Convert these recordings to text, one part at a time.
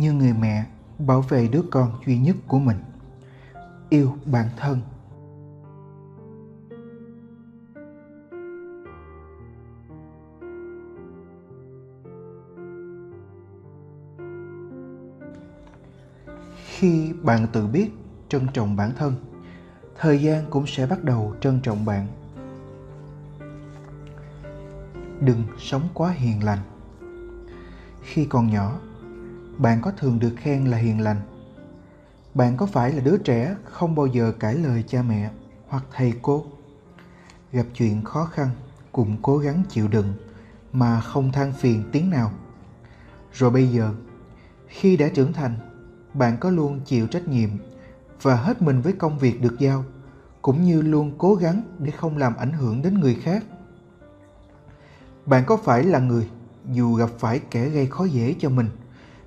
như người mẹ bảo vệ đứa con duy nhất của mình. Yêu bản thân. Khi bạn tự biết trân trọng bản thân, thời gian cũng sẽ bắt đầu trân trọng bạn. Đừng sống quá hiền lành. Khi còn nhỏ bạn có thường được khen là hiền lành? Bạn có phải là đứa trẻ không bao giờ cãi lời cha mẹ hoặc thầy cô? Gặp chuyện khó khăn cũng cố gắng chịu đựng mà không than phiền tiếng nào. Rồi bây giờ, khi đã trưởng thành, bạn có luôn chịu trách nhiệm và hết mình với công việc được giao, cũng như luôn cố gắng để không làm ảnh hưởng đến người khác. Bạn có phải là người dù gặp phải kẻ gây khó dễ cho mình?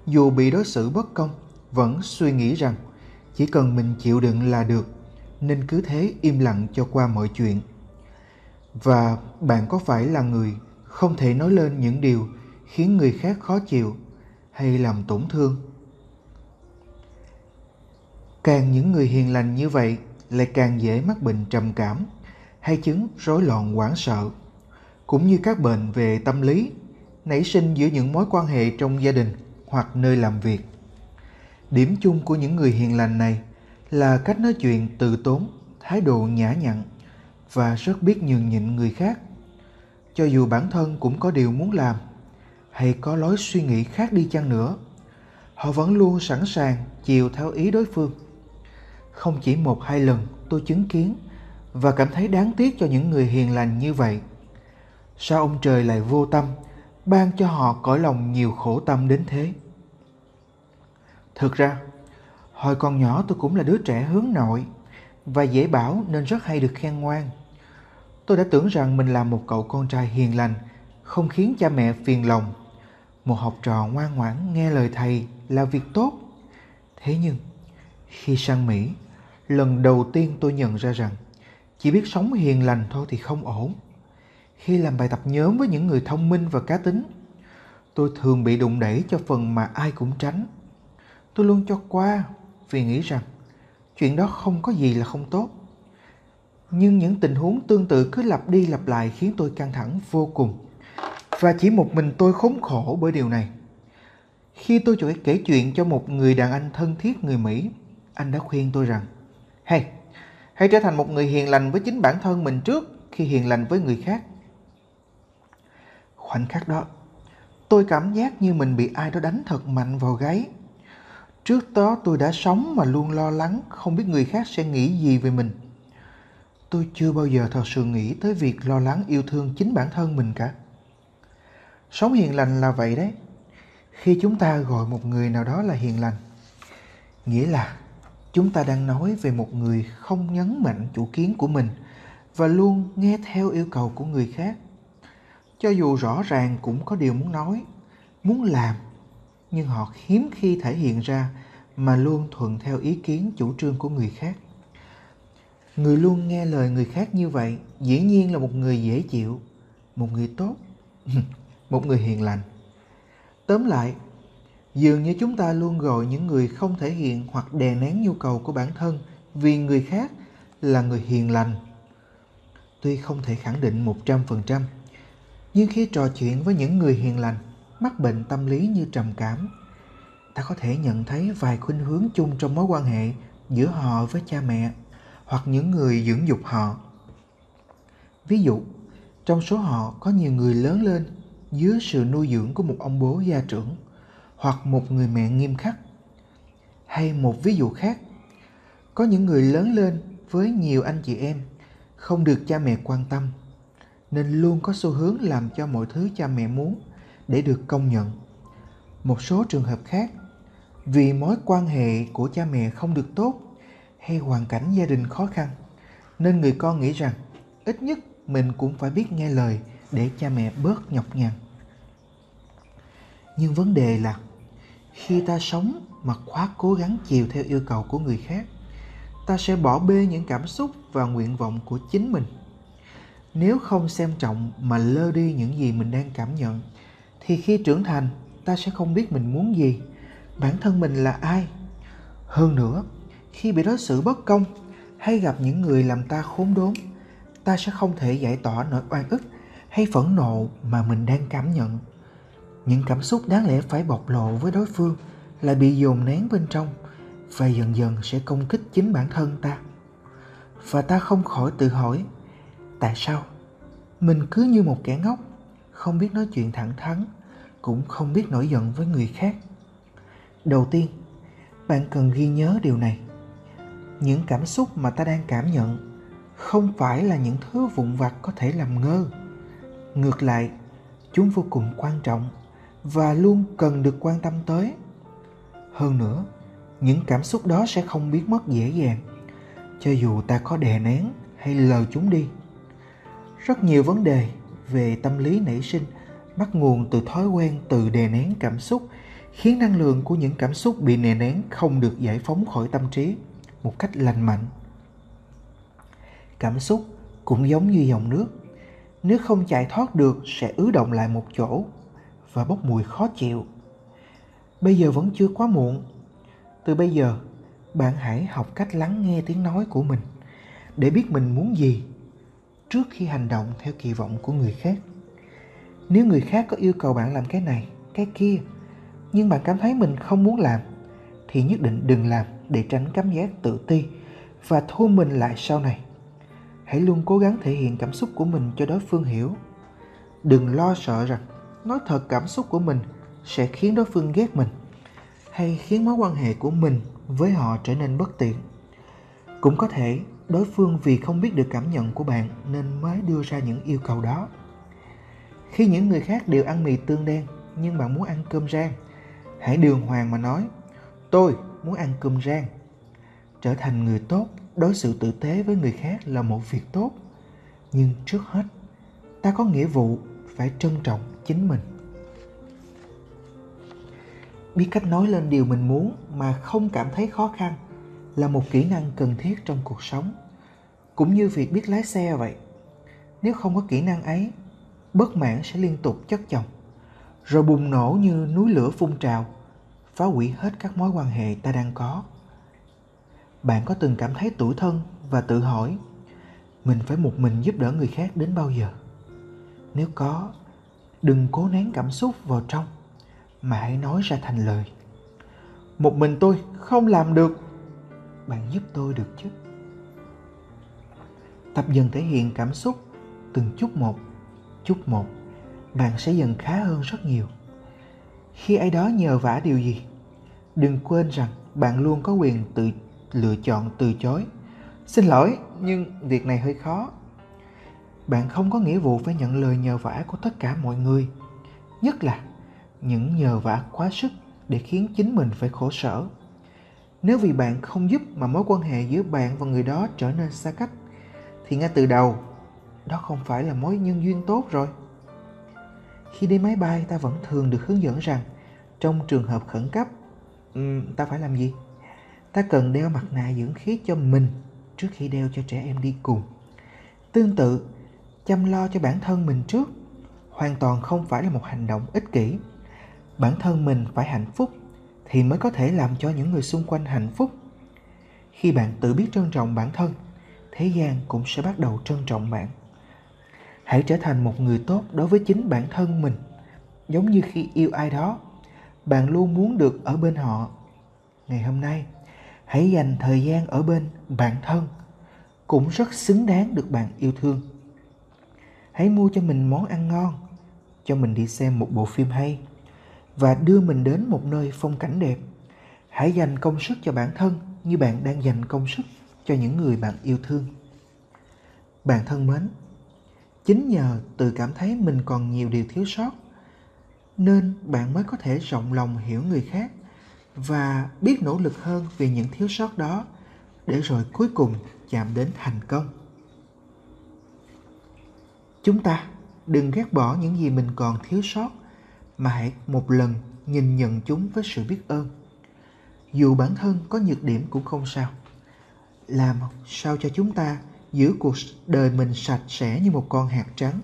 Dù bị đối xử bất công, vẫn suy nghĩ rằng chỉ cần mình chịu đựng là được, nên cứ thế im lặng cho qua mọi chuyện. Và bạn có phải là người không thể nói lên những điều khiến người khác khó chịu hay làm tổn thương? Càng những người hiền lành như vậy lại càng dễ mắc bệnh trầm cảm hay chứng rối loạn hoảng sợ. Cũng như các bệnh về tâm lý, nảy sinh giữa những mối quan hệ trong gia đình hoặc nơi làm việc. Điểm chung của những người hiền lành này là cách nói chuyện từ tốn, thái độ nhã nhặn và rất biết nhường nhịn người khác. Cho dù bản thân cũng có điều muốn làm hay có lối suy nghĩ khác đi chăng nữa, họ vẫn luôn sẵn sàng chiều theo ý đối phương. Không chỉ một hai lần tôi chứng kiến và cảm thấy đáng tiếc cho những người hiền lành như vậy. Sao ông trời lại vô tâm, ban cho họ cõi lòng nhiều khổ tâm đến thế? Thực ra, hồi còn nhỏ tôi cũng là đứa trẻ hướng nội và dễ bảo nên rất hay được khen ngoan. Tôi đã tưởng rằng mình là một cậu con trai hiền lành, không khiến cha mẹ phiền lòng, một học trò ngoan ngoãn nghe lời thầy là việc tốt. Thế nhưng, khi sang mỹ, lần đầu tiên tôi nhận ra rằng chỉ biết sống hiền lành thôi thì không ổn. Khi làm bài tập nhóm với những người thông minh và cá tính, tôi thường bị đụng đẩy cho phần mà ai cũng tránh tôi luôn cho qua vì nghĩ rằng chuyện đó không có gì là không tốt. Nhưng những tình huống tương tự cứ lặp đi lặp lại khiến tôi căng thẳng vô cùng. Và chỉ một mình tôi khốn khổ bởi điều này. Khi tôi chuẩn kể chuyện cho một người đàn anh thân thiết người mỹ, anh đã khuyên tôi rằng, hey, hãy trở thành một người hiền lành với chính bản thân mình trước khi hiền lành với người khác. Khoảnh khắc đó, tôi cảm giác như mình bị ai đó đánh thật mạnh vào gáy trước đó tôi đã sống mà luôn lo lắng, không biết người khác sẽ nghĩ gì về mình. Tôi chưa bao giờ thật sự nghĩ tới việc lo lắng yêu thương chính bản thân mình cả. Sống hiền lành là vậy đấy. Khi chúng ta gọi một người nào đó là hiền lành, nghĩa là chúng ta đang nói về một người không nhấn mạnh chủ kiến của mình và luôn nghe theo yêu cầu của người khác. Cho dù rõ ràng cũng có điều muốn nói, muốn làm nhưng họ hiếm khi thể hiện ra mà luôn thuận theo ý kiến chủ trương của người khác. Người luôn nghe lời người khác như vậy dĩ nhiên là một người dễ chịu, một người tốt, một người hiền lành. Tóm lại, dường như chúng ta luôn gọi những người không thể hiện hoặc đè nén nhu cầu của bản thân vì người khác là người hiền lành. Tuy không thể khẳng định một trăm phần trăm, nhưng khi trò chuyện với những người hiền lành mắc bệnh tâm lý như trầm cảm. Ta có thể nhận thấy vài khuynh hướng chung trong mối quan hệ giữa họ với cha mẹ hoặc những người dưỡng dục họ. Ví dụ, trong số họ có nhiều người lớn lên dưới sự nuôi dưỡng của một ông bố gia trưởng hoặc một người mẹ nghiêm khắc. Hay một ví dụ khác, có những người lớn lên với nhiều anh chị em không được cha mẹ quan tâm nên luôn có xu hướng làm cho mọi thứ cha mẹ muốn để được công nhận. Một số trường hợp khác, vì mối quan hệ của cha mẹ không được tốt hay hoàn cảnh gia đình khó khăn, nên người con nghĩ rằng ít nhất mình cũng phải biết nghe lời để cha mẹ bớt nhọc nhằn. Nhưng vấn đề là, khi ta sống mà quá cố gắng chiều theo yêu cầu của người khác, ta sẽ bỏ bê những cảm xúc và nguyện vọng của chính mình. Nếu không xem trọng mà lơ đi những gì mình đang cảm nhận thì khi trưởng thành, ta sẽ không biết mình muốn gì. Bản thân mình là ai? Hơn nữa, khi bị đối xử bất công hay gặp những người làm ta khốn đốn, ta sẽ không thể giải tỏa nỗi oan ức hay phẫn nộ mà mình đang cảm nhận. Những cảm xúc đáng lẽ phải bộc lộ với đối phương lại bị dồn nén bên trong và dần dần sẽ công kích chính bản thân ta. Và ta không khỏi tự hỏi, tại sao mình cứ như một kẻ ngốc? Không biết nói chuyện thẳng thắn, cũng không biết nổi giận với người khác. Đầu tiên, bạn cần ghi nhớ điều này. Những cảm xúc mà ta đang cảm nhận không phải là những thứ vụn vặt có thể làm ngơ. Ngược lại, chúng vô cùng quan trọng và luôn cần được quan tâm tới. Hơn nữa, những cảm xúc đó sẽ không biến mất dễ dàng, cho dù ta có đè nén hay lờ chúng đi. Rất nhiều vấn đề về tâm lý nảy sinh, bắt nguồn từ thói quen từ đè nén cảm xúc, khiến năng lượng của những cảm xúc bị nè nén không được giải phóng khỏi tâm trí một cách lành mạnh. Cảm xúc cũng giống như dòng nước nếu không chạy thoát được sẽ ứ động lại một chỗ và bốc mùi khó chịu. Bây giờ vẫn chưa quá muộn. Từ bây giờ, bạn hãy học cách lắng nghe tiếng nói của mình để biết mình muốn gì trước khi hành động theo kỳ vọng của người khác. Nếu người khác có yêu cầu bạn làm cái này, cái kia, nhưng bạn cảm thấy mình không muốn làm, thì nhất định đừng làm để tránh cảm giác tự ti và thu mình lại sau này. Hãy luôn cố gắng thể hiện cảm xúc của mình cho đối phương hiểu. Đừng lo sợ rằng nói thật cảm xúc của mình sẽ khiến đối phương ghét mình hay khiến mối quan hệ của mình với họ trở nên bất tiện. Cũng có thể đối phương vì không biết được cảm nhận của bạn nên mới đưa ra những yêu cầu đó. Khi những người khác đều ăn mì tương đen, nhưng bạn muốn ăn cơm rang, hãy đường hoàng mà nói, tôi muốn ăn cơm rang. Trở thành người tốt, đối xử tử tế với người khác là một việc tốt. Nhưng trước hết, ta có nghĩa vụ phải trân trọng chính mình. Biết cách nói lên điều mình muốn mà không cảm thấy khó khăn là một kỹ năng cần thiết trong cuộc sống cũng như việc biết lái xe vậy. Nếu không có kỹ năng ấy, bất mãn sẽ liên tục chất chồng, rồi bùng nổ như núi lửa phun trào, phá hủy hết các mối quan hệ ta đang có. Bạn có từng cảm thấy tủi thân và tự hỏi, mình phải một mình giúp đỡ người khác đến bao giờ? Nếu có, đừng cố nén cảm xúc vào trong, mà hãy nói ra thành lời. Một mình tôi không làm được. Bạn giúp tôi được chứ? Tập dần thể hiện cảm xúc, từng chút một chút một. Bạn sẽ dần khá hơn rất nhiều. Khi ai đó nhờ vả điều gì, đừng quên rằng bạn luôn có quyền tự lựa chọn từ chối. Xin lỗi, nhưng việc này hơi khó. Bạn không có nghĩa vụ phải nhận lời nhờ vả của tất cả mọi người, nhất là những nhờ vả quá sức để khiến chính mình phải khổ sở. Nếu vì bạn không giúp mà mối quan hệ giữa bạn và người đó trở nên xa cách thì ngay từ đầu đó không phải là mối nhân duyên tốt rồi. Khi đi máy bay ta vẫn thường được hướng dẫn rằng trong trường hợp khẩn cấp um, ta phải làm gì? Ta cần đeo mặt nạ dưỡng khí cho mình trước khi đeo cho trẻ em đi cùng. Tương tự chăm lo cho bản thân mình trước hoàn toàn không phải là một hành động ích kỷ. Bản thân mình phải hạnh phúc thì mới có thể làm cho những người xung quanh hạnh phúc. Khi bạn tự biết trân trọng bản thân thế gian cũng sẽ bắt đầu trân trọng bạn. Hãy trở thành một người tốt đối với chính bản thân mình. Giống như khi yêu ai đó, bạn luôn muốn được ở bên họ. Ngày hôm nay, hãy dành thời gian ở bên bản thân. Cũng rất xứng đáng được bạn yêu thương. Hãy mua cho mình món ăn ngon, cho mình đi xem một bộ phim hay, và đưa mình đến một nơi phong cảnh đẹp. Hãy dành công sức cho bản thân như bạn đang dành công sức cho những người bạn yêu thương. Bạn thân mến, chính nhờ tự cảm thấy mình còn nhiều điều thiếu sót, nên bạn mới có thể rộng lòng hiểu người khác và biết nỗ lực hơn vì những thiếu sót đó để rồi cuối cùng chạm đến thành công. Chúng ta đừng ghét bỏ những gì mình còn thiếu sót, mà hãy một lần nhìn nhận chúng với sự biết ơn. Dù bản thân có nhược điểm cũng không sao làm sao cho chúng ta giữ cuộc đời mình sạch sẽ như một con hạt trắng.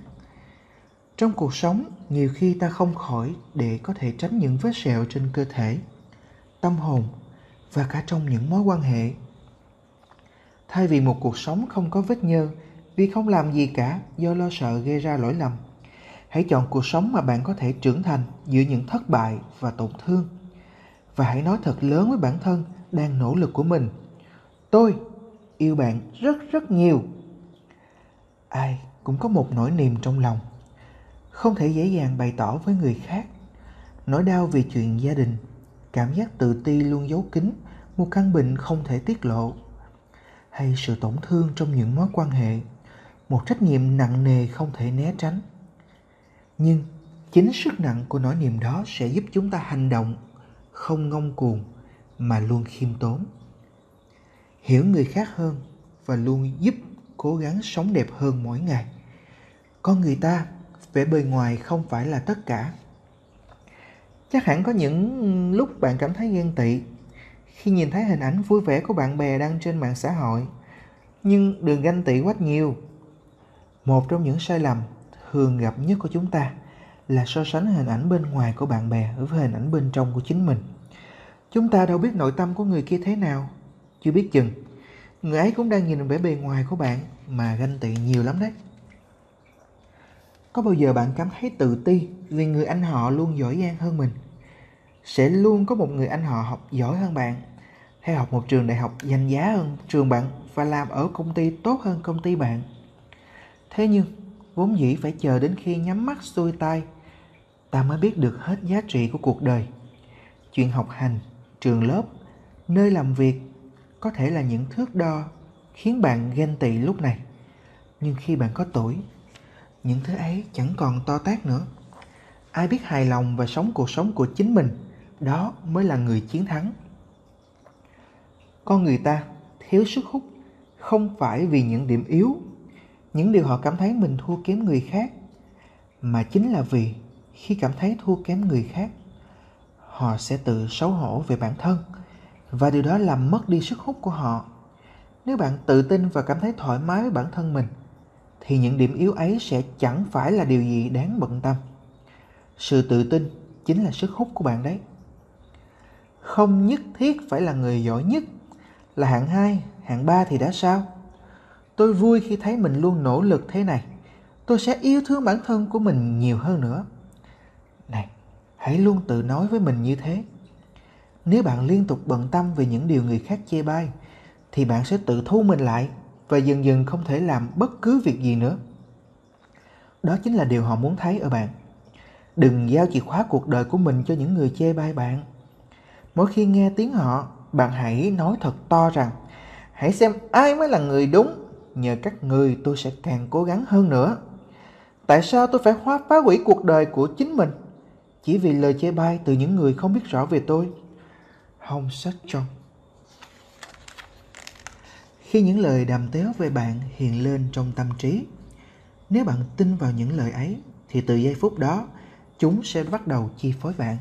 Trong cuộc sống, nhiều khi ta không khỏi để có thể tránh những vết sẹo trên cơ thể, tâm hồn và cả trong những mối quan hệ. Thay vì một cuộc sống không có vết nhơ vì không làm gì cả do lo sợ gây ra lỗi lầm, hãy chọn cuộc sống mà bạn có thể trưởng thành giữa những thất bại và tổn thương. Và hãy nói thật lớn với bản thân đang nỗ lực của mình. Tôi yêu bạn rất rất nhiều. Ai cũng có một nỗi niềm trong lòng. Không thể dễ dàng bày tỏ với người khác. Nỗi đau vì chuyện gia đình, cảm giác tự ti luôn giấu kín, một căn bệnh không thể tiết lộ. Hay sự tổn thương trong những mối quan hệ, một trách nhiệm nặng nề không thể né tránh. Nhưng chính sức nặng của nỗi niềm đó sẽ giúp chúng ta hành động, không ngông cuồng mà luôn khiêm tốn hiểu người khác hơn và luôn giúp cố gắng sống đẹp hơn mỗi ngày. Con người ta vẻ bề ngoài không phải là tất cả. Chắc hẳn có những lúc bạn cảm thấy ghen tị khi nhìn thấy hình ảnh vui vẻ của bạn bè đăng trên mạng xã hội, nhưng đừng ganh tị quá nhiều. Một trong những sai lầm thường gặp nhất của chúng ta là so sánh hình ảnh bên ngoài của bạn bè với hình ảnh bên trong của chính mình. Chúng ta đâu biết nội tâm của người kia thế nào chưa biết chừng. Người ấy cũng đang nhìn vẻ bề ngoài của bạn mà ganh tị nhiều lắm đấy. Có bao giờ bạn cảm thấy tự ti vì người anh họ luôn giỏi giang hơn mình? Sẽ luôn có một người anh họ học giỏi hơn bạn? Hay học một trường đại học danh giá hơn trường bạn và làm ở công ty tốt hơn công ty bạn? Thế nhưng, vốn dĩ phải chờ đến khi nhắm mắt xuôi tay, ta mới biết được hết giá trị của cuộc đời. Chuyện học hành, trường lớp, nơi làm việc có thể là những thước đo khiến bạn ghen tị lúc này. Nhưng khi bạn có tuổi, những thứ ấy chẳng còn to tát nữa. Ai biết hài lòng và sống cuộc sống của chính mình, đó mới là người chiến thắng. Con người ta thiếu sức hút không phải vì những điểm yếu, những điều họ cảm thấy mình thua kém người khác, mà chính là vì khi cảm thấy thua kém người khác, họ sẽ tự xấu hổ về bản thân và điều đó làm mất đi sức hút của họ. Nếu bạn tự tin và cảm thấy thoải mái với bản thân mình thì những điểm yếu ấy sẽ chẳng phải là điều gì đáng bận tâm. Sự tự tin chính là sức hút của bạn đấy. Không nhất thiết phải là người giỏi nhất. Là hạng 2, hạng 3 thì đã sao? Tôi vui khi thấy mình luôn nỗ lực thế này. Tôi sẽ yêu thương bản thân của mình nhiều hơn nữa. Này hãy luôn tự nói với mình như thế nếu bạn liên tục bận tâm về những điều người khác chê bai, thì bạn sẽ tự thu mình lại và dần dần không thể làm bất cứ việc gì nữa. Đó chính là điều họ muốn thấy ở bạn. Đừng giao chìa khóa cuộc đời của mình cho những người chê bai bạn. Mỗi khi nghe tiếng họ, bạn hãy nói thật to rằng, hãy xem ai mới là người đúng, nhờ các người tôi sẽ càng cố gắng hơn nữa. Tại sao tôi phải hóa phá hủy cuộc đời của chính mình? Chỉ vì lời chê bai từ những người không biết rõ về tôi hồng sách trong khi những lời đàm tếu về bạn hiện lên trong tâm trí, nếu bạn tin vào những lời ấy, thì từ giây phút đó, chúng sẽ bắt đầu chi phối bạn.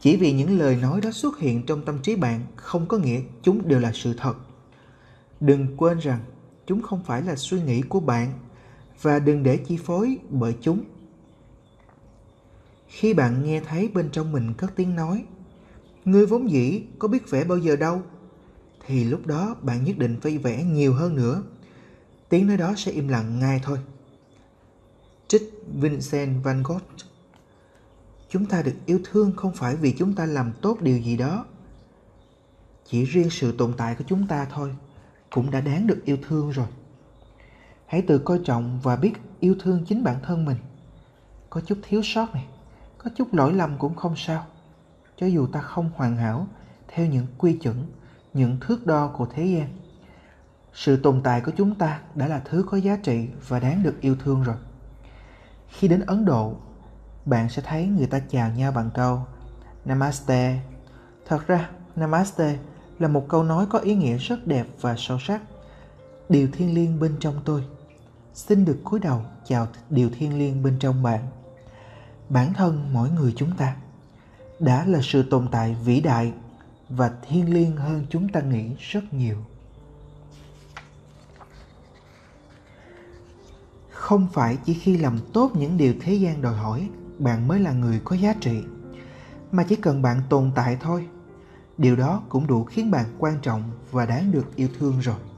Chỉ vì những lời nói đó xuất hiện trong tâm trí bạn không có nghĩa chúng đều là sự thật. Đừng quên rằng chúng không phải là suy nghĩ của bạn và đừng để chi phối bởi chúng. Khi bạn nghe thấy bên trong mình cất tiếng nói ngươi vốn dĩ có biết vẽ bao giờ đâu. Thì lúc đó bạn nhất định phải vẽ nhiều hơn nữa. Tiếng nói đó sẽ im lặng ngay thôi. Trích vincent van gogh. Chúng ta được yêu thương không phải vì chúng ta làm tốt điều gì đó. Chỉ riêng sự tồn tại của chúng ta thôi cũng đã đáng được yêu thương rồi. Hãy tự coi trọng và biết yêu thương chính bản thân mình. Có chút thiếu sót này, có chút lỗi lầm cũng không sao cho dù ta không hoàn hảo, theo những quy chuẩn, những thước đo của thế gian, sự tồn tại của chúng ta đã là thứ có giá trị và đáng được yêu thương rồi. Khi đến ấn độ, bạn sẽ thấy người ta chào nhau bằng câu namaste. Thật ra, namaste là một câu nói có ý nghĩa rất đẹp và sâu sắc. Điều thiêng liêng bên trong tôi. Xin được cúi đầu chào điều thiêng liêng bên trong bạn. Bản thân mỗi người chúng ta đã là sự tồn tại vĩ đại và thiêng liêng hơn chúng ta nghĩ rất nhiều. Không phải chỉ khi làm tốt những điều thế gian đòi hỏi, bạn mới là người có giá trị, mà chỉ cần bạn tồn tại thôi. Điều đó cũng đủ khiến bạn quan trọng và đáng được yêu thương rồi.